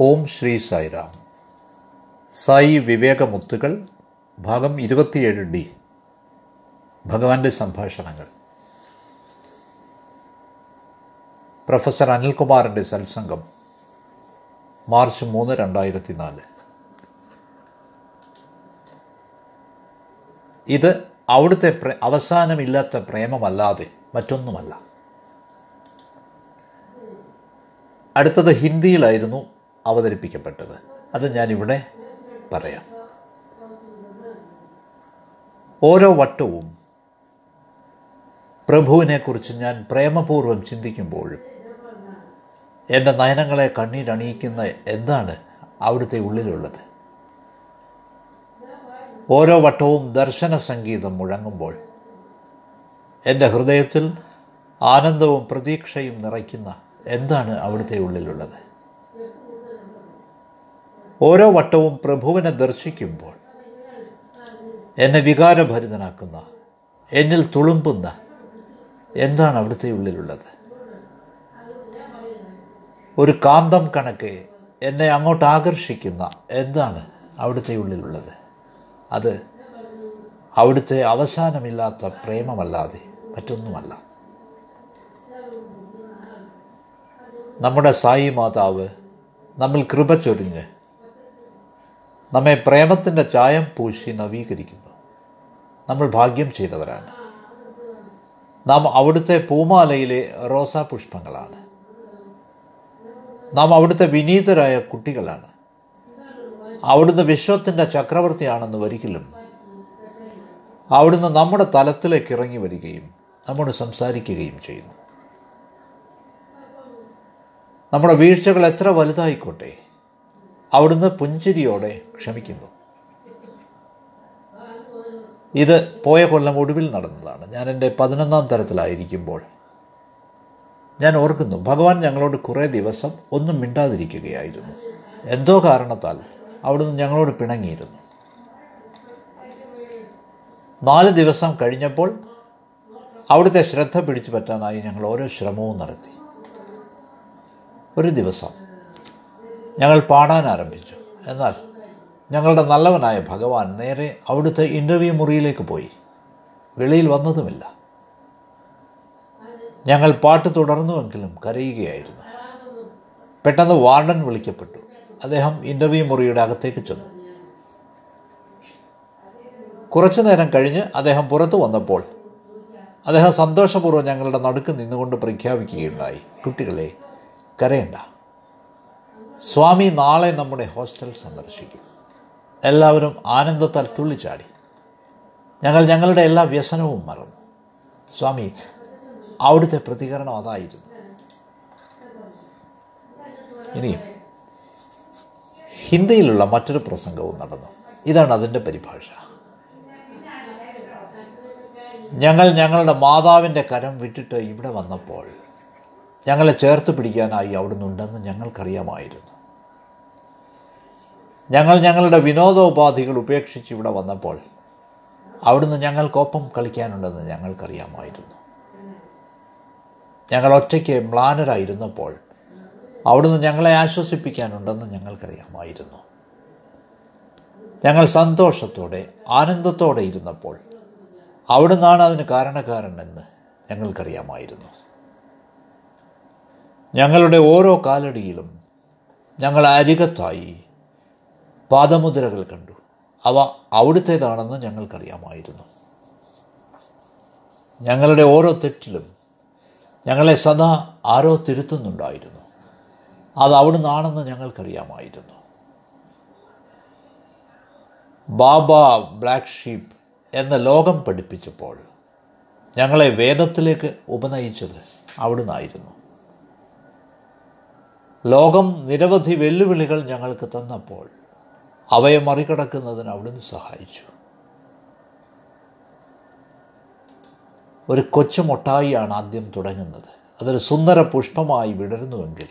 ഓം ശ്രീ സായിറാം. സായി വിവേകമുത്തുകൾ ഭാഗം ഇരുപത്തിയേഴ് ഡി ഭഗവാന്റെ സംഭാഷണങ്ങൾ. പ്രൊഫസർ അനിൽകുമാറിന്റെ സത്സംഗം മാർച്ച് മൂന്ന് രണ്ടായിരത്തി നാല് ഇത് അവിടുത്തെ അവസാനമില്ലാത്ത പ്രേമമല്ലാതെ മറ്റൊന്നുമല്ല. അടുത്തത് ഹിന്ദിയിലായിരുന്നു അവതരിപ്പിക്കപ്പെട്ടത്. അത് ഞാനിവിടെ പറയാം. ഓരോ വട്ടവും പ്രഭുവിനെക്കുറിച്ച് ഞാൻ പ്രേമപൂർവം ചിന്തിക്കുമ്പോഴും എന്റെ നയനങ്ങളെ കണ്ണീരണിയിക്കുന്ന എന്താണ് അവിടുത്തെ ഉള്ളിലുള്ളത്? ഓരോ വട്ടവും ദർശന സംഗീതം മുഴങ്ങുമ്പോൾ എന്റെ ഹൃദയത്തിൽ ആനന്ദവും പ്രതീക്ഷയും നിറയ്ക്കുന്ന എന്താണ് അവിടുത്തെ ഉള്ളിലുള്ളത്? ഓരോ വട്ടവും പ്രഭുവിനെ ദർശിക്കുമ്പോൾ എന്നെ വികാരഭരിതനാക്കുന്ന എന്നിൽ തുളുമ്പുന്ന എന്താണ് അവിടുത്തെ ഉള്ളിലുള്ളത്? ഒരു കാന്തം കണക്ക് എന്നെ അങ്ങോട്ട് ആകർഷിക്കുന്ന എന്താണ് അവിടുത്തെ ഉള്ളിലുള്ളത്? അത് അവിടുത്തെ അവസാനമില്ലാത്ത പ്രേമമല്ലാതെ മറ്റൊന്നുമല്ല. നമ്മുടെ സായി മാതാവ് നമ്മൾ കൃപ ചൊരിഞ്ഞ് നമ്മെ പ്രേമത്തിന്റെ ചായം പൂശി നവീകരിക്കുന്നു. നമ്മൾ ഭാഗ്യം ചെയ്തവരാണ്. നാം അവിടുത്തെ പൂമാലയിലെ റോസാ പുഷ്പങ്ങളാണ്. നാം അവിടുത്തെ വിനീതരായ കുട്ടികളാണ്. അവിടുന്ന് വിശ്വത്തിന്റെ ചക്രവർത്തിയാണെന്ന് ഒരിക്കലും അവിടുന്ന് നമ്മുടെ തലത്തിലേക്ക് ഇറങ്ങി വരികയും നമ്മോട് സംസാരിക്കുകയും ചെയ്യുന്നു. നമ്മുടെ വീഴ്ചകൾ എത്ര വലുതായിക്കോട്ടെ. അവിടുന്ന് പുഞ്ചിരിയോടെ ക്ഷമിക്കുന്നു. ഇത് പോയ കൊല്ലം ഒടുവിൽ നടന്നതാണ്. ഞാൻ എന്റെ പതിനൊന്നാം തരത്തിലായിരിക്കുമ്പോൾ ഞാൻ ഓർക്കുന്നു ഭഗവാൻ ഞങ്ങളോട് കുറേ ദിവസം ഒന്നും മിണ്ടാതിരിക്കുകയായിരുന്നു. എന്തോ കാരണത്താൽ അവിടുന്ന് ഞങ്ങളോട് പിണങ്ങിയിരുന്നു. നാല് ദിവസം കഴിഞ്ഞപ്പോൾ അവിടുത്തെ ശ്രദ്ധ പിടിച്ചു പറ്റാനായി ഞങ്ങൾ ഓരോ ശ്രമവും നടത്തി. ഒരു ദിവസം ഞങ്ങൾ പാടാൻ ആരംഭിച്ചു. എന്നാൽ ഞങ്ങളുടെ നല്ലവനായ ഭഗവാൻ നേരെ അവിടുത്തെ ഇന്റർവ്യൂ മുറിയിലേക്ക് പോയി. വെളിയിൽ വന്നതുമില്ല. ഞങ്ങൾ പാട്ട് തുടർന്നുവെങ്കിലും കരയുകയായിരുന്നു. പെട്ടെന്ന് വാർഡൻ വിളിക്കപ്പെട്ടു. അദ്ദേഹം ഇന്റർവ്യൂ മുറിയുടെ അകത്തേക്ക് ചെന്നു. കുറച്ചു നേരം കഴിഞ്ഞ് അദ്ദേഹം പുറത്തു വന്നപ്പോൾ അദ്ദേഹം സന്തോഷപൂർവം ഞങ്ങളുടെ നടുക്ക് നിന്നുകൊണ്ട് പ്രഖ്യാപിക്കുകയുണ്ടായി. കുട്ടികളെ കരയണ്ട. സ്വാമി നാളെ നമ്മുടെ ഹോസ്റ്റൽ സന്ദർശിക്കും. എല്ലാവരും ആനന്ദത്താൽ തുള്ളിച്ചാടി. ഞങ്ങൾ ഞങ്ങളുടെ എല്ലാ വ്യസനവും മറന്നു. സ്വാമി അവിടുത്തെ പ്രതികരണം അതായിരുന്നു. ഇനിയും ഹിന്ദിയിലുള്ള മറ്റൊരു പ്രസംഗവും നടന്നു. ഇതാണ് അതിന്റെ പരിഭാഷ. ഞങ്ങൾ ഞങ്ങളുടെ മാതാവിന്റെ കരം വിട്ടിട്ട് ഇവിടെ വന്നപ്പോൾ ഞങ്ങളെ ചേർത്ത് പിടിക്കാനായി അവിടുന്ന് ഉണ്ടെന്ന് ഞങ്ങൾക്കറിയാമായിരുന്നു. ഞങ്ങൾ ഞങ്ങളുടെ വിനോദോപാധികൾ ഉപേക്ഷിച്ച് ഇവിടെ വന്നപ്പോൾ അവിടുന്ന് ഞങ്ങൾക്കൊപ്പം കളിക്കാനുണ്ടെന്ന് ഞങ്ങൾക്കറിയാമായിരുന്നു. ഞങ്ങൾ ഒറ്റയ്ക്ക് മ്ലാനരായിരുന്നപ്പോൾ അവിടുന്ന് ഞങ്ങളെ ആശ്വസിപ്പിക്കാനുണ്ടെന്ന് ഞങ്ങൾക്കറിയാമായിരുന്നു. ഞങ്ങൾ സന്തോഷത്തോടെ ആനന്ദത്തോടെ ഇരുന്നപ്പോൾ അവിടുന്നാണ് അതിന് കാരണക്കാരനെന്ന് ഞങ്ങൾക്കറിയാമായിരുന്നു. ഞങ്ങളുടെ ഓരോ കാലടിയിലും ഞങ്ങൾ അരികത്തായി പാദമുദ്രകൾ കണ്ടു. അവ അവിടുത്തേതാണെന്ന് ഞങ്ങൾക്കറിയാമായിരുന്നു. ഞങ്ങളുടെ ഓരോ തെറ്റിലും ഞങ്ങളെ സദാ ആരോ തിരുത്തുന്നുണ്ടായിരുന്നു. അത് അവിടുന്നാണെന്ന് ഞങ്ങൾക്കറിയാമായിരുന്നു. ബാബ ബ്ലാക്ക് ഷീപ്പ് എന്ന ലോകം പഠിപ്പിച്ചപ്പോൾ ഞങ്ങളെ വേദത്തിലേക്ക് ഉപനയിച്ചത് അവിടുന്നായിരുന്നു. ലോകം നിരവധി വെല്ലുവിളികൾ ഞങ്ങൾക്ക് തന്നപ്പോൾ അവയെ മറികടക്കുന്നതിന് അവിടുന്ന് സഹായിച്ചു. ഒരു കൊച്ചു മൊട്ടായിയാണ് ആദ്യം തുടങ്ങുന്നത്. അതൊരു സുന്ദര പുഷ്പമായി വിടരുന്നുവെങ്കിൽ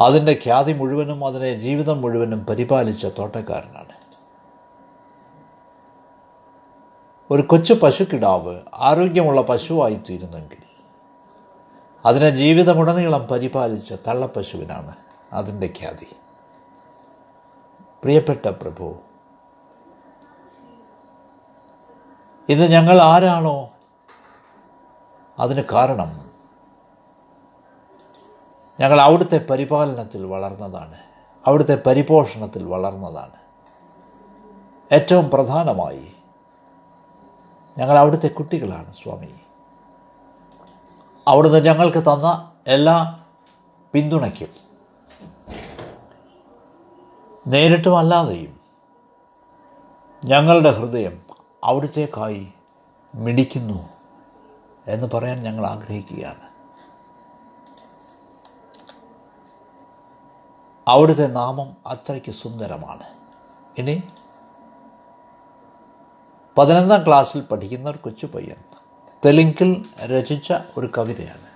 അതിന്റെ ഖ്യാതി മുഴുവനും അതിനെ ജീവിതം മുഴുവനും പരിപാലിച്ച തോട്ടക്കാരനാണ്. ഒരു കൊച്ചു പശുക്കിടാവ് ആരോഗ്യമുള്ള പശുവായി തീരുന്നെങ്കിൽ അതിനെ ജീവിതമുടനീളം പരിപാലിച്ച തള്ളപ്പശുവിനാണ് അതിന്റെ ഖ്യാതി. പ്രിയപ്പെട്ട പ്രഭു ഇത് ഞങ്ങൾ ആരാണോ? അതിന് കാരണം ഞങ്ങൾ അവിടുത്തെ പരിപാലനത്തിൽ വളർന്നതാണ് അവിടുത്തെ പരിപോഷണത്തിൽ വളർന്നതാണ്. ഏറ്റവും പ്രധാനമായി ഞങ്ങൾ അവിടുത്തെ കുട്ടികളാണ് സ്വാമി. അവിടുന്ന് ഞങ്ങൾക്ക് തന്ന എല്ലാ പിന്തുണയ്ക്കും. നേരിട്ടും അല്ലാതെയും ഞങ്ങളുടെ ഹൃദയം അവിടുത്തേക്കായി മിടിക്കുന്നു എന്ന് പറയാൻ ഞങ്ങൾ ആഗ്രഹിക്കുകയാണ്. അവിടുത്തെ നാമം അത്രയ്ക്ക് സുന്ദരമാണ്. ഇനി പതിനൊന്നാം ക്ലാസ്സിൽ പഠിക്കുന്ന ഒരു കൊച്ചു പയ്യൻ തെലുങ്കിൽ രചിച്ച ഒരു കവിതയാണ്.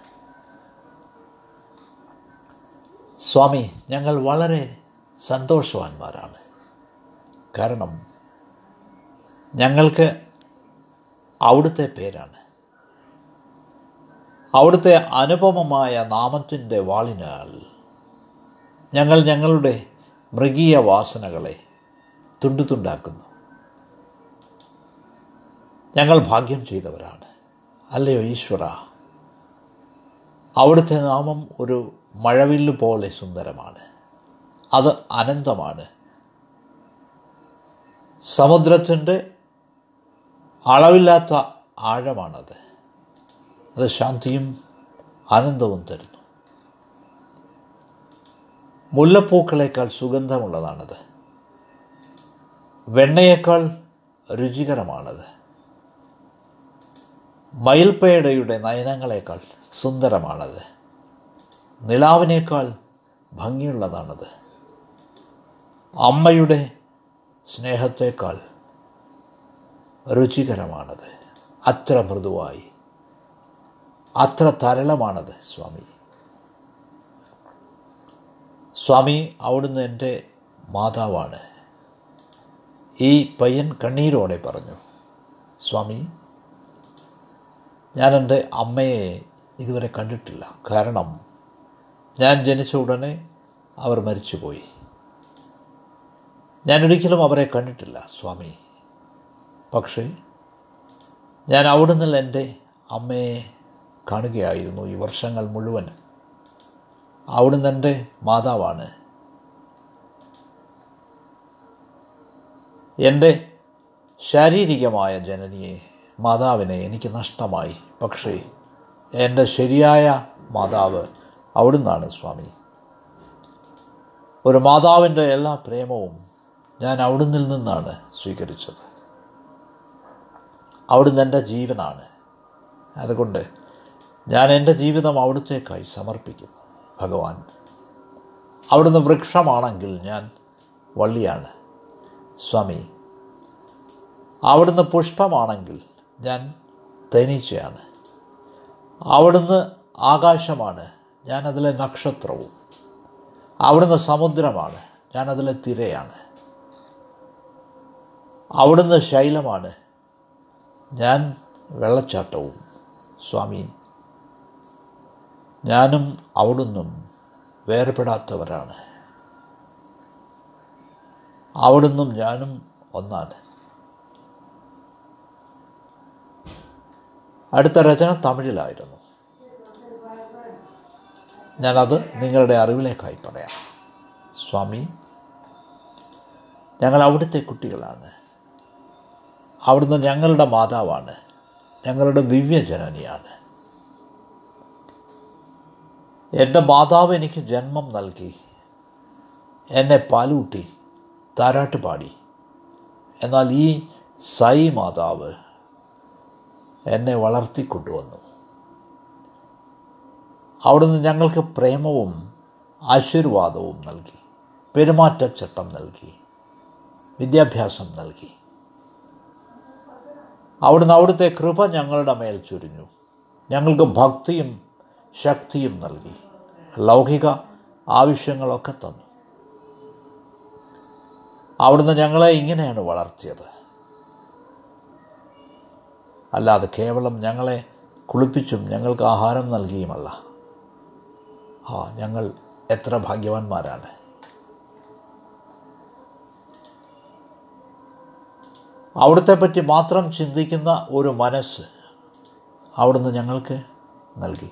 സ്വാമി ഞങ്ങൾ വളരെ സന്തോഷവാന്മാരാണ്. കാരണം ഞങ്ങൾക്ക് അവിടുത്തെ പേരാണ്. അവിടുത്തെ അനുപമമായ നാമത്തിന്റെ വാളിനാൽ ഞങ്ങൾ ഞങ്ങളുടെ മൃഗീയ വാസനകളെ തുണ്ടുതുണ്ടാക്കുന്നു. ഞങ്ങൾ ഭാഗ്യം ചെയ്തവരാണ്. അല്ലയോ ഈശ്വര? അവിടുത്തെ നാമം ഒരു മഴവില്ല് പോലെ സുന്ദരമാണ്. അത് അനന്തമാണ്. സമുദ്രത്തിന്റെ അളവില്ലാത്ത ആഴമാണത്. അത് ശാന്തിയും ആനന്ദവും തരുന്നു. മുല്ലപ്പൂക്കളേക്കാൾ സുഗന്ധമുള്ളതാണത്. വെണ്ണയേക്കാൾ രുചികരമാണത്. മയിൽപ്പേടയുടെ നയനങ്ങളേക്കാൾ സുന്ദരമാണത്. നിലാവിനേക്കാൾ ഭംഗിയുള്ളതാണത്. അമ്മയുടെ സ്നേഹത്തേക്കാൾ രുചികരമാണത്. അത്ര മൃദുവായി. അത്ര തരളമാണത് സ്വാമി. സ്വാമി അവിടുന്ന് എന്റെ മാതാവാണ്. ഈ പയ്യൻ കണ്ണീരോടെ പറഞ്ഞു സ്വാമി ഞാൻ എന്റെ അമ്മയെ ഇതുവരെ കണ്ടിട്ടില്ല. കാരണം ഞാൻ ജനിച്ച ഉടനെ അവർ മരിച്ചുപോയി. ഞാൻ ഒരിക്കലും അവരെ കണ്ടിട്ടില്ല സ്വാമി. പക്ഷേ ഞാൻ അവിടുന്ന് എന്റെ അമ്മയെ കാണുകയായിരുന്നു ഈ വർഷങ്ങൾ മുഴുവൻ. അവിടുന്ന് എന്റെ മാതാവാണ്. എന്റെ ശാരീരികമായ ജനനിയെ മാതാവിനെ എനിക്ക് നഷ്ടമായി. പക്ഷേ എന്റെ ശരിയായ മാതാവ് അവിടുന്നാണ് സ്വാമി. ഒരു മാതാവിന്റെ എല്ലാ പ്രേമവും ഞാൻ അവിടുന്നിൽ നിന്നാണ് സ്വീകരിച്ചത്. അവിടുന്ന് എന്റെ ജീവനാണ്. അതുകൊണ്ട് ഞാൻ എന്റെ ജീവിതം അവിടുത്തേക്കായി സമർപ്പിക്കുന്നു ഭഗവാൻ. അവിടുന്ന് വൃക്ഷമാണെങ്കിൽ ഞാൻ വള്ളിയാണ്. സ്വാമി അവിടുന്ന് പുഷ്പമാണെങ്കിൽ ഞാൻ തേനീച്ചയാണ്. അവിടുന്ന് ആകാശമാണ് ഞാനതിലെ നക്ഷത്രവും. അവിടുന്ന് സമുദ്രമാണ് ഞാനതിലെ തിരയാണ്. അവിടുന്ന് ശൈലമാണ്. ഞാൻ വെള്ളച്ചാട്ടവും സ്വാമി. ഞാനും അവിടുന്നും വേർപെടാത്തവരാണ്. അവിടുന്നും ഞാനും ഒന്നാണ്. അടുത്ത രചന തമിഴിലായിരുന്നു. ഞാനത് നിങ്ങളുടെ അറിവിലേക്കായി പറയാം. സ്വാമി ഞങ്ങൾ അവിടുത്തെ കുട്ടികളാണ്. അവിടുന്ന് ഞങ്ങളുടെ മാതാവാണ്. ഞങ്ങളുടെ ദിവ്യജനനിയാണ്. എന്റെ മാതാവ് എനിക്ക് ജന്മം നൽകി. എന്നെ പാലൂട്ടി താരാട്ട് പാടി. എന്നാൽ ഈ സായി മാതാവ് എന്നെ വളർത്തിക്കൊണ്ടുവന്നു. അവിടുന്ന് ഞങ്ങൾക്ക് പ്രേമവും ആശീർവാദവും നൽകി. പെരുമാറ്റച്ചട്ടം നൽകി. വിദ്യാഭ്യാസം നൽകി. അവിടുന്ന് അവിടുത്തെ കൃപ ഞങ്ങളുടെ മേൽ ചുരിഞ്ഞു. ഞങ്ങൾക്ക് ഭക്തിയും ശക്തിയും നൽകി. ലൗകിക ആവശ്യങ്ങളൊക്കെ തന്നു. അവിടുന്ന് ഞങ്ങളെ ഇങ്ങനെയാണ് വളർത്തിയത്. അല്ലാതെ കേവലം ഞങ്ങളെ കുളിപ്പിച്ചും ഞങ്ങൾക്ക് ആഹാരം നൽകിയുമല്ല. ആ ഞങ്ങൾ എത്ര ഭാഗ്യവാന്മാരാണ്. അവിടുത്തെ പറ്റി മാത്രം ചിന്തിക്കുന്ന ഒരു മനസ്സ് അവിടുന്ന് ഞങ്ങൾക്ക് നൽകി.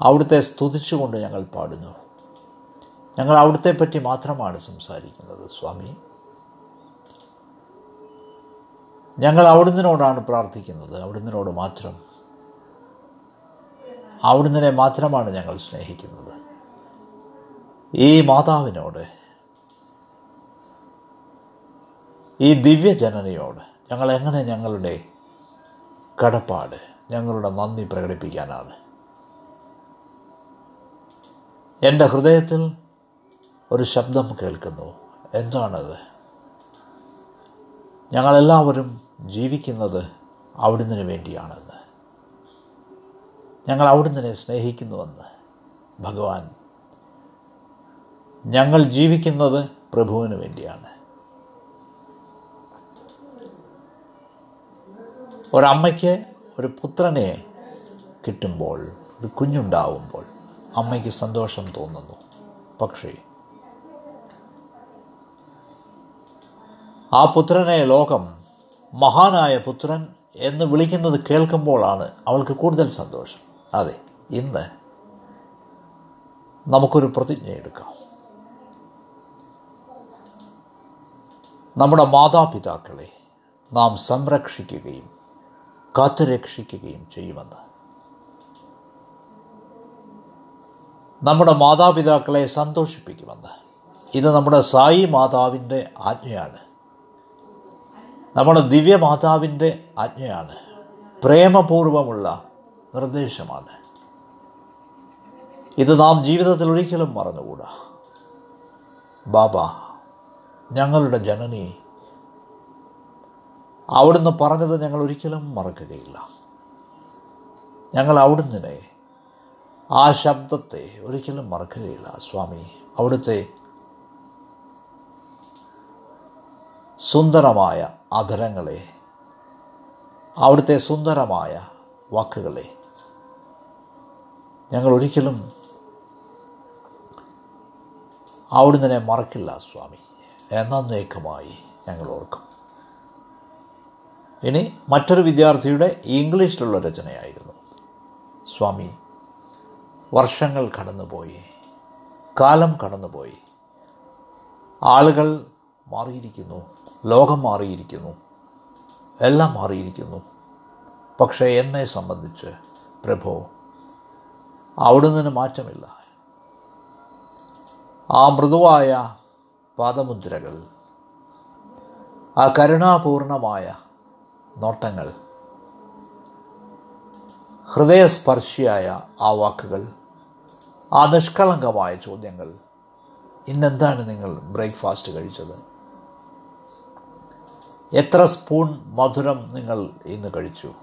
അവിടുത്തെ സ്തുതിച്ചുകൊണ്ട് ഞങ്ങൾ പാടുന്നു. ഞങ്ങൾ അവിടുത്തെ പറ്റി മാത്രമാണ് സംസാരിക്കുന്നത് സ്വാമി. ഞങ്ങൾ അവിടുന്നതിനോടാണ് പ്രാർത്ഥിക്കുന്നത്. അവിടുന്നതിനോട് മാത്രം. അവിടുന്നിനെ മാത്രമാണ് ഞങ്ങൾ സ്നേഹിക്കുന്നത്. ഈ മാതാവിനോട് ഈ ദിവ്യജനനയോട് ഞങ്ങൾ എങ്ങനെ ഞങ്ങളുടെ കടപ്പാട് ഞങ്ങളുടെ നന്ദി പ്രകടിപ്പിക്കാനാണ്? എന്റെ ഹൃദയത്തിൽ ഒരു ശബ്ദം കേൾക്കുന്നു. എന്താണത്? ഞങ്ങളെല്ലാവരും ജീവിക്കുന്നത് അവിടുന്ന് വേണ്ടിയാണെന്ന്. ഞങ്ങൾ അവിടുന്ന് സ്നേഹിക്കുന്നുവെന്ന് ഭഗവാൻ. ഞങ്ങൾ ജീവിക്കുന്നത് പ്രഭുവിന് വേണ്ടിയാണ്. ഒരമ്മയ്ക്ക് ഒരു പുത്രനെ കിട്ടുമ്പോൾ ഒരു കുഞ്ഞുണ്ടാവുമ്പോൾ അമ്മയ്ക്ക് സന്തോഷം തോന്നുന്നു. പക്ഷേ ആ പുത്രനെ ലോകം മഹാനായ പുത്രൻ എന്ന് വിളിക്കുന്നത് കേൾക്കുമ്പോഴാണ് അവൾക്ക് കൂടുതൽ സന്തോഷം. അതെ ഇന്ന് നമുക്കൊരു പ്രതിജ്ഞ എടുക്കാം. നമ്മുടെ മാതാപിതാക്കളെ നാം സംരക്ഷിക്കുകയും കാത്തുരക്ഷിക്കുകയും ചെയ്യുമെന്ന്. നമ്മുടെ മാതാപിതാക്കളെ സന്തോഷിപ്പിക്കുമെന്ന്. ഇത് നമ്മുടെ സായി മാതാവിന്റെ ആജ്ഞയാണ്. നമ്മുടെ ദിവ്യ ദിവ്യമാതാവിന്റെ ആജ്ഞയാണ്. പ്രേമപൂർവമുള്ള നിർദ്ദേശമാണ്. ഇത് നാം ജീവിതത്തിൽ ഒരിക്കലും മറന്നുകൂടാ. ബാബ ഞങ്ങളുടെ ജനനി അവിടുന്ന് പറഞ്ഞത് ഞങ്ങൾ ഒരിക്കലും മറക്കുകയില്ല. ഞങ്ങൾ അവിടുന്ന് ആ ശബ്ദത്തെ ഒരിക്കലും മറക്കുകയില്ല സ്വാമി. അവിടുത്തെ സുന്ദരമായ അധരങ്ങളെ അവിടുത്തെ സുന്ദരമായ വാക്കുകളെ ഞങ്ങൾ ഒരിക്കലും അവിടുന്ന് മറക്കില്ല സ്വാമി. എന്നേക്കുമായി ഞങ്ങൾ ഓർക്കും. ഇനി മറ്റൊരു വിദ്യാർത്ഥിയുടെ ഇംഗ്ലീഷിലുള്ള രചനയായിരുന്നു. സ്വാമി വർഷങ്ങൾ കടന്നുപോയി കാലം കടന്നുപോയി. ആളുകൾ മാറിയിരിക്കുന്നു ലോകം മാറിയിരിക്കുന്നു എല്ലാം മാറിയിരിക്കുന്നു. പക്ഷേ എന്നെ സംബന്ധിച്ച് പ്രഭു നിന്ന് മാറ്റമില്ല. ആ മൃദുവായ പാദമുദ്രകൾ ആ കരുണാപൂർണമായ നോട്ടങ്ങൾ. ഹൃദയസ്പർശിയായ ആ വാക്കുകൾ ആ നിഷ്കളങ്കമായ ചോദ്യങ്ങൾ. ഇന്നെന്താണ് നിങ്ങൾ ബ്രേക്ക്ഫാസ്റ്റ് കഴിച്ചത്? എത്ര സ്പൂൺ മധുരം നിങ്ങൾ ഇന്ന് കഴിച്ചു?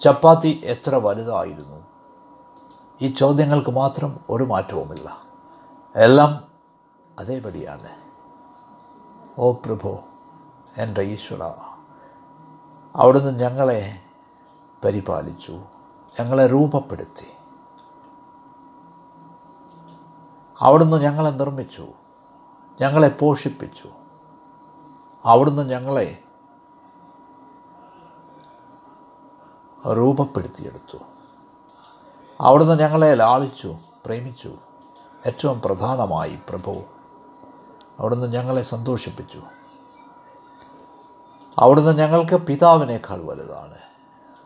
ചപ്പാത്തി എത്ര വലുതായിരുന്നു? ഈ ചോദ്യങ്ങൾക്ക് മാത്രം ഒരു മാറ്റവുമില്ല. എല്ലാം അതേപടിയാണ്. ഓ പ്രഭോ എന്റെ ഈശ്വര. അവിടുന്ന് ഞങ്ങളെ പരിപാലിച്ചു. ഞങ്ങളെ രൂപപ്പെടുത്തി. അവിടുന്ന് ഞങ്ങളെ നിർമ്മിച്ചു. ഞങ്ങളെ പോഷിപ്പിച്ചു. അവിടുന്ന് ഞങ്ങളെ രൂപപ്പെടുത്തിയെടുത്തു. അവിടുന്ന് ഞങ്ങളെ ലാളിച്ചു പ്രേമിച്ചു. ഏറ്റവും പ്രധാനമായി പ്രഭു അവിടുന്ന് ഞങ്ങളെ സന്തോഷിപ്പിച്ചു. അവിടുന്ന് ഞങ്ങൾക്ക് പിതാവിനേക്കാൾ വലുതാണ്.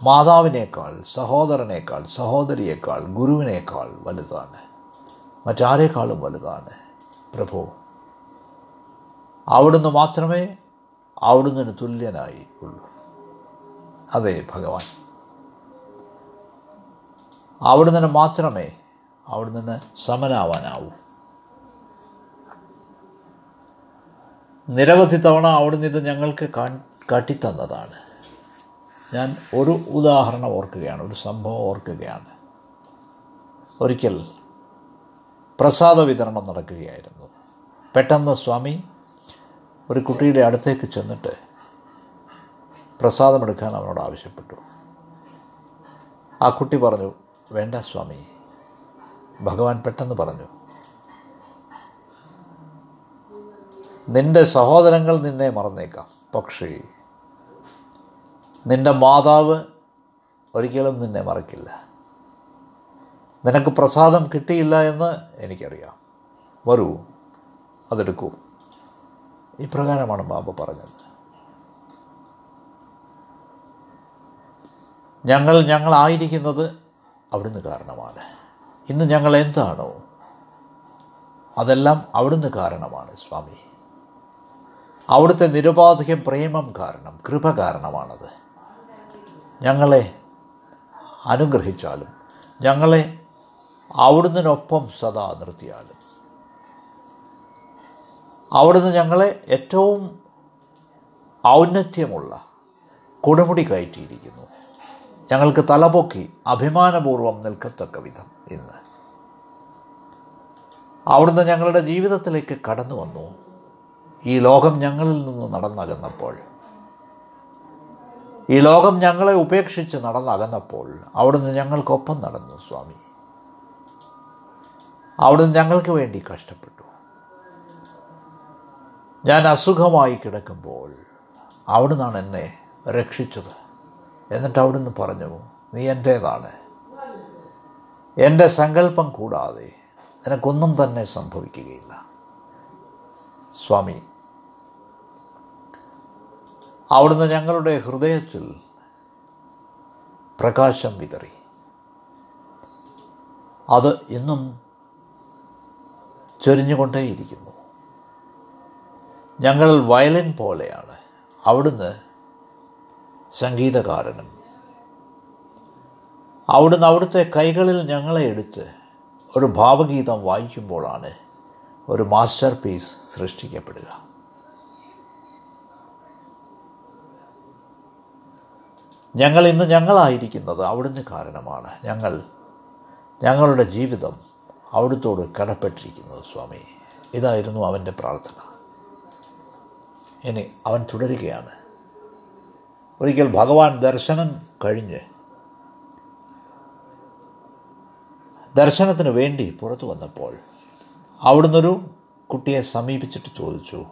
മാതാവിനേക്കാൾ സഹോദരനേക്കാൾ സഹോദരിയേക്കാൾ ഗുരുവിനേക്കാൾ വലുതാണ്. മറ്റാരേക്കാളും വലുതാണ്. പ്രഭു അവിടുന്ന് മാത്രമേ അവിടുന്ന് തുല്യനായി ഉള്ളൂ. അതെ ഭഗവാൻ. അവിടുന്ന് മാത്രമേ അവിടുന്ന് സമനാവാനാവൂ. നിരവധി തവണ അവിടുന്ന് ഇത് ഞങ്ങൾക്ക് കട്ടിത്തന്നതാണ്. ഞാൻ ഒരു ഉദാഹരണം ഓർക്കുകയാണ് ഒരു സംഭവം ഓർക്കുകയാണ്. ഒരിക്കൽ പ്രസാദ വിതരണം നടക്കുകയായിരുന്നു. പെട്ടെന്ന് സ്വാമി ഒരു കുട്ടിയുടെ അടുത്തേക്ക് ചെന്നിട്ട് പ്രസാദമെടുക്കാൻ അവനോട് ആവശ്യപ്പെട്ടു. ആ കുട്ടി പറഞ്ഞു വേണ്ട സ്വാമി. ഭഗവാൻ പെട്ടെന്ന് പറഞ്ഞു നിന്റെ സഹോദരങ്ങൾ നിന്നെ മറന്നേക്കാം. പക്ഷേ നിന്റെ മാതാവ് ഒരിക്കലും നിന്നെ മറക്കില്ല. നിനക്ക് പ്രസാദം കിട്ടിയില്ല എന്ന് എനിക്കറിയാം. വരൂ അതെടുക്കൂ. ഇപ്രകാരമാണ് ബാബ പറഞ്ഞത്. ഞങ്ങൾ ഞങ്ങളായിരിക്കുന്നത് അവിടുന്ന് കാരണമാണ്. ഇന്ന് ഞങ്ങൾ എന്താണോ അതെല്ലാം അവിടുന്ന് കാരണമാണ് സ്വാമി. അവിടുത്തെ നിരുപാധിക പ്രേമം കാരണം കൃപ കാരണമാണത്. ഞങ്ങളെ അനുഗ്രഹിച്ചാലും ഞങ്ങളെ അവിടുന്നതിനൊപ്പം സദാ നിർത്തിയാലും. അവിടുന്ന് ഞങ്ങളെ ഏറ്റവും ഔന്നത്യമുള്ള കൊടുമുടി കയറ്റിയിരിക്കുന്നു. ഞങ്ങൾക്ക് തലപൊക്കി അഭിമാനപൂർവം നിൽക്കത്തക്ക വിധം ഇന്ന്. അവിടുന്ന് ഞങ്ങളുടെ ജീവിതത്തിലേക്ക് കടന്നു വന്നു. ഈ ലോകം ഞങ്ങളിൽ നിന്ന് നടന്നകന്നപ്പോൾ ഈ ലോകം ഞങ്ങളെ ഉപേക്ഷിച്ച് നടന്നകന്നപ്പോൾ അവിടുന്ന് ഞങ്ങൾക്കൊപ്പം നടന്നു സ്വാമി. അവിടുന്ന് ഞങ്ങൾക്ക് വേണ്ടി കഷ്ടപ്പെട്ടു. ഞാൻ അസുഖമായി കിടക്കുമ്പോൾ അവിടുന്നാണ് എന്നെ രക്ഷിച്ചത്. എന്നിട്ട് അവിടുന്ന് പറഞ്ഞു നീ എന്റേതാണ് എന്റെ സങ്കല്പം കൂടാതെ നിനക്കൊന്നും തന്നെ സംഭവിക്കുകയില്ല. സ്വാമി അവിടുന്ന് ഞങ്ങളുടെ ഹൃദയത്തിൽ പ്രകാശം വിതറി. അത് ഇന്നും ചൊരിഞ്ഞുകൊണ്ടേയിരിക്കുന്നു. ഞങ്ങൾ വയലിൻ പോലെയാണ്. അവിടുന്ന് സംഗീതകാരനും അവിടുന്ന് അവിടുത്തെ കൈകളിൽ ഞങ്ങളെ എടുത്ത് ഒരു ഭാവഗീതം വായിക്കുമ്പോഴാണ് ഒരു മാസ്റ്റർ പീസ് സൃഷ്ടിക്കപ്പെടുക. ഞങ്ങൾ ഇന്ന് ഞങ്ങളായിരിക്കുന്നത് അവിടുന്ന് കാരണമാണ്. ഞങ്ങൾ ഞങ്ങളുടെ ജീവിതം അവിടുത്തോട് കടപ്പെട്ടിരിക്കുന്നത് സ്വാമി. ഇതായിരുന്നു അവന്റെ പ്രാർത്ഥന. ഇനി അവൻ തുടരുകയാണ്. ഒരിക്കൽ ഭഗവാൻ ദർശനം കഴിഞ്ഞ് ദർശനത്തിന് വേണ്ടി പുറത്തു വന്നപ്പോൾ അവിടുന്നൊരു കുട്ടിയെ സമീപിച്ചിട്ട് ചോദിച്ചു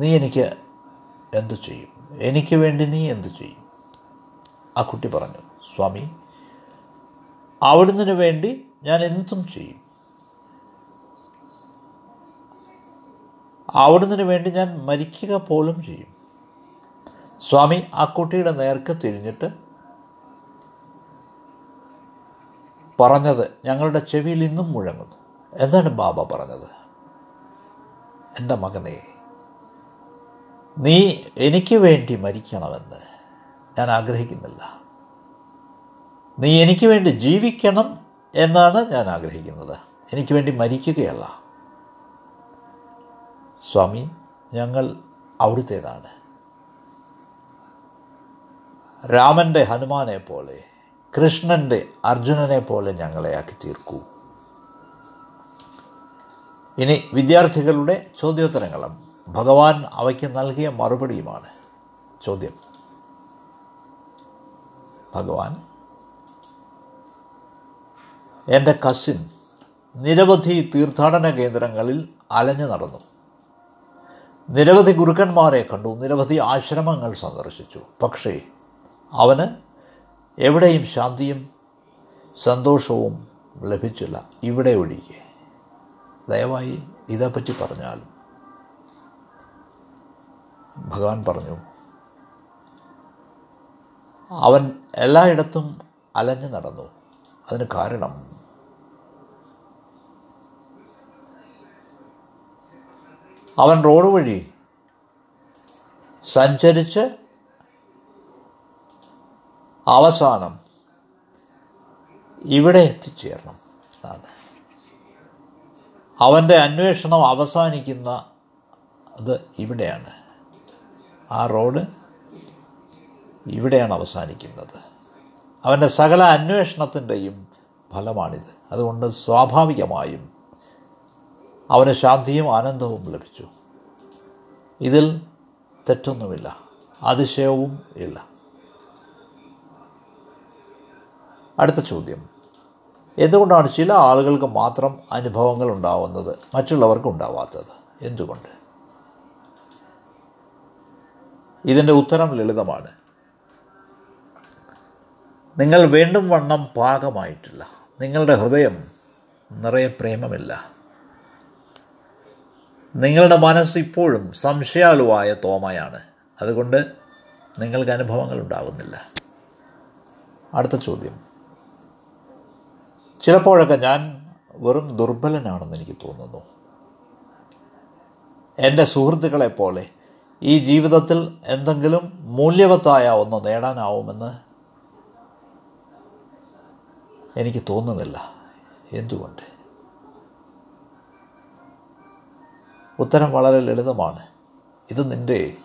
നീ എനിക്ക് എന്തു ചെയ്യും? എനിക്ക് വേണ്ടി നീ എന്തു ചെയ്യും? ആ കുട്ടി പറഞ്ഞു സ്വാമി അവിടുന്ന് വേണ്ടി ഞാൻ എന്തും ചെയ്യും. അവിടുന്ന് വേണ്ടി ഞാൻ മരിക്കുക പോലും ചെയ്യും. സ്വാമി ആ കുട്ടിയുടെ നേർക്ക് തിരിഞ്ഞിട്ട് പറഞ്ഞത് ഞങ്ങളുടെ ചെവിയിൽ ഇന്നും മുഴങ്ങുന്നു. എന്താണ് ബാബ പറഞ്ഞത്? എന്റെ മകനെ നീ എനിക്ക് വേണ്ടി മരിക്കണമെന്ന്. ഞാൻ ആഗ്രഹിക്കുന്നില്ല. നീ എനിക്ക് വേണ്ടി ജീവിക്കണം എന്നാണ് ഞാൻ ആഗ്രഹിക്കുന്നത്. എനിക്ക് വേണ്ടി മരിക്കുകയല്ല. സ്വാമി ഞങ്ങൾ അവിടുത്തേതാണ്. രാമന്റെ ഹനുമാനെ പോലെ കൃഷ്ണന്റെ അർജുനനെ പോലെ ഞങ്ങളെ ആക്കി തീർക്കൂ. ഇനി വിദ്യാർത്ഥികളുടെ ചോദ്യോത്തരങ്ങളും ഭഗവാൻ അവയ്ക്ക് നൽകിയ മറുപടിയുമാണ് ചോദ്യം. ഭഗവാൻ. എന്റെ കസിൻ നിരവധി തീർത്ഥാടന കേന്ദ്രങ്ങളിൽ അലഞ്ഞു നടന്നു. നിരവധി ഗുരുക്കന്മാരെ കണ്ടു നിരവധി ആശ്രമങ്ങൾ സന്ദർശിച്ചു. പക്ഷേ അവന് എവിടെയും ശാന്തിയും സന്തോഷവും ലഭിച്ചില്ല. ഇവിടെ ഒഴികെ. ദയവായി ഇതേപ്പറ്റി പറഞ്ഞാലും. ഭഗവാൻ പറഞ്ഞു അവൻ എല്ലായിടത്തും അലഞ്ഞു നടന്നു. അതിന് കാരണം? അവൻ റോഡ് വഴി സഞ്ചരിച്ച് അവസാനം ഇവിടെ എത്തിച്ചേരണം എന്നാണ്. അവന്റെ അന്വേഷണം അവസാനിക്കുന്ന അത് ഇവിടെയാണ്. ആ റോഡ് ഇവിടെയാണ് അവസാനിക്കുന്നത്. അവന്റെ സകല അന്വേഷണത്തിന്റെയും ഫലമാണിത്. അതുകൊണ്ട് സ്വാഭാവികമായും അവന് ശാന്തിയും ആനന്ദവും ലഭിച്ചു. ഇതിൽ തെറ്റൊന്നുമില്ല. അതിശയവും ഇല്ല. അടുത്ത ചോദ്യം. എന്തുകൊണ്ടാണ് ചില ആളുകൾക്ക് മാത്രം അനുഭവങ്ങൾ ഉണ്ടാവുന്നത് മറ്റുള്ളവർക്ക് ഉണ്ടാവാത്തത്? എന്തുകൊണ്ട്? ഇതിന്റെ ഉത്തരം ലളിതമാണ്. നിങ്ങൾ വീണ്ടും വണ്ണം പാകമായിട്ടില്ല. നിങ്ങളുടെ ഹൃദയം നിറയെ പ്രേമമില്ല. നിങ്ങളുടെ മനസ്സ് ഇപ്പോഴും സംശയാലുവായ തോമയാണ്. അതുകൊണ്ട് നിങ്ങൾക്ക് അനുഭവങ്ങൾ ഉണ്ടാകുന്നില്ല. അടുത്ത ചോദ്യം. ചിലപ്പോഴൊക്കെ ഞാൻ വെറും ദുർബലനാണെന്ന് എനിക്ക് തോന്നുന്നു. എന്റെ സുഹൃത്തുക്കളെപ്പോലെ ഈ ജീവിതത്തിൽ എന്തെങ്കിലും മൂല്യവത്തായ ഒന്ന് നേടാനാവുമെന്ന് എനിക്ക് തോന്നുന്നില്ല. എന്തുകൊണ്ട്? ഉത്തരം വളരെ ലളിതമാണ്. ഇത് നിന്റെ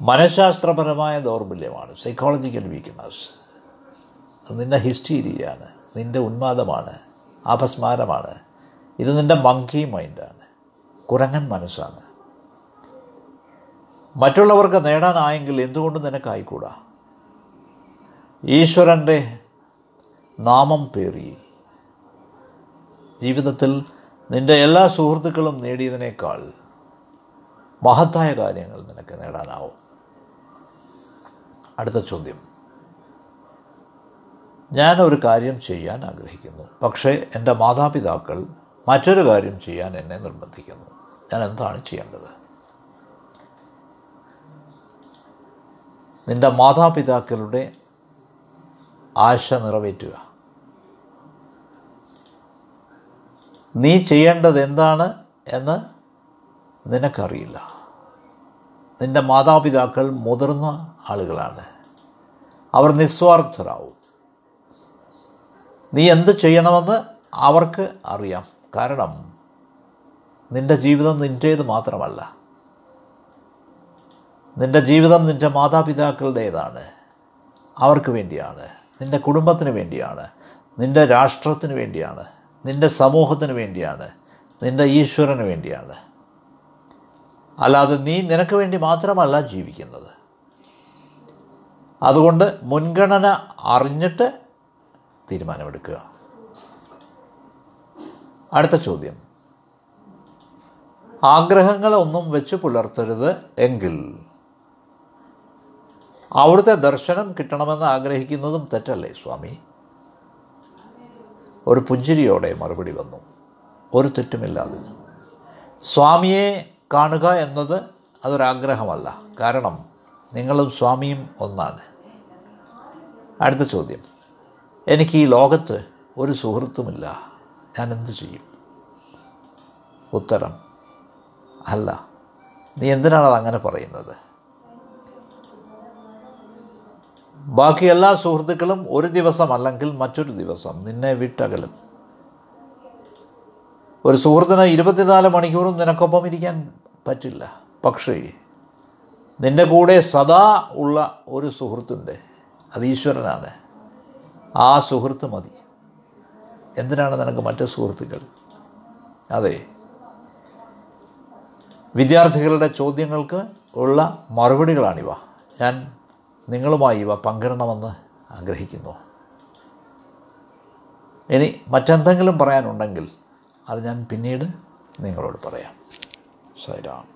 മനഃശാസ്ത്രപരമായ ദൗർബല്യമാണ്. സൈക്കോളജിക്കൽ വീക്ക്നെസ് നിന്റെ ഹിസ്റ്റീരിയാണ് നിന്റെ ഉന്മാദമാണ്. അപസ്മാരമാണ് ഇത് നിന്റെ മങ്കി മൈൻഡാണ് കുരങ്ങൻ മനസ്സാണ്. മറ്റുള്ളവർക്ക് നേടാനായെങ്കിൽ എന്തുകൊണ്ട് നിനക്കായിക്കൂടാ? ഈശ്വരന്റെ നാമം പേറി. ജീവിതത്തിൽ നിന്റെ എല്ലാ സുഹൃത്തുക്കളും നേടിയതിനേക്കാൾ മഹത്തായ കാര്യങ്ങൾ നിനക്ക് നേടാനാവും. അടുത്ത ചോദ്യം. ഞാൻ ഒരു കാര്യം ചെയ്യാൻ ആഗ്രഹിക്കുന്നു. പക്ഷേ എന്റെ മാതാപിതാക്കൾ മറ്റൊരു കാര്യം ചെയ്യാൻ എന്നെ നിർബന്ധിക്കുന്നു. ഞാൻ എന്താണ് ചെയ്യേണ്ടത്? നിന്റെ മാതാപിതാക്കളുടെ ആശ നിറവേറ്റുക. നീ ചെയ്യേണ്ടത് എന്താണ് എന്ന് നിനക്കറിയില്ല. നിന്റെ മാതാപിതാക്കൾ മുതിർന്ന ആളുകളാണ്. അവർ നിസ്വാർത്ഥരാവും. നീ എന്ത് ചെയ്യണമെന്ന് അവർക്ക് അറിയാം. കാരണം നിന്റെ ജീവിതം നിന്റേത് മാത്രമല്ല. നിന്റെ ജീവിതം നിന്റെ മാതാപിതാക്കളുടേതാണ്. അവർക്ക് വേണ്ടിയാണ്. നിന്റെ കുടുംബത്തിന് വേണ്ടിയാണ്. നിന്റെ രാഷ്ട്രത്തിന് വേണ്ടിയാണ്. നിന്റെ സമൂഹത്തിന് വേണ്ടിയാണ് നിന്റെ ഈശ്വരന് വേണ്ടിയാണ്. അല്ലാതെ നീ നിനക്ക് വേണ്ടി മാത്രമല്ല ജീവിക്കുന്നത്. അതുകൊണ്ട് മുൻഗണന അറിഞ്ഞിട്ട് തീരുമാനമെടുക്കുക. അടുത്ത ചോദ്യം. ആഗ്രഹങ്ങളൊന്നും വെച്ച് പുലർത്തരുത് എങ്കിൽ അവിടുത്തെ ദർശനം കിട്ടണമെന്ന് ആഗ്രഹിക്കുന്നതും തെറ്റല്ലേ സ്വാമി? ഒരു പുഞ്ചിരിയോടെ മറുപടി വന്നു. ഒരു തെറ്റുമില്ലാതെ. സ്വാമിയെ കാണുക എന്നത് അതൊരാഗ്രഹമല്ല. കാരണം നിങ്ങളും സ്വാമിയും ഒന്നാണ്. അടുത്ത ചോദ്യം. എനിക്ക് ഈ ലോകത്ത് ഒരു സുഹൃത്തുമില്ല. ഞാൻ എന്തു ചെയ്യും? ഉത്തരം. അല്ല. നീ എന്തിനാണ് അങ്ങനെ പറയുന്നത്? ബാക്കി എല്ലാ സുഹൃത്തുക്കളും ഒരു ദിവസം അല്ലെങ്കിൽ മറ്റൊരു ദിവസം നിന്നെ വിട്ടകലും. ഒരു സുഹൃത്തിന് ഇരുപത്തിനാല് മണിക്കൂറും നിനക്കൊപ്പം ഇരിക്കാൻ പറ്റില്ല. പക്ഷേ നിന്റെ കൂടെ സദാ ഉള്ള ഒരു സുഹൃത്തുണ്ട്. അത് ഈശ്വരനാണ്. ആ സുഹൃത്ത് മതി. എന്തിനാണ് നിനക്ക് മറ്റു സുഹൃത്തുക്കൾ? അതെ വിദ്യാർത്ഥികളുടെ ചോദ്യങ്ങൾക്ക് ഉള്ള മറുപടികളാണിവ. ഞാൻ നിങ്ങളുമായി ഇവ പങ്കിടണമെന്ന് ആഗ്രഹിക്കുന്നു. ഇനി മറ്റെന്തെങ്കിലും പറയാനുണ്ടെങ്കിൽ അത് ഞാൻ പിന്നീട് നിങ്ങളോട് പറയാം. സൈറാം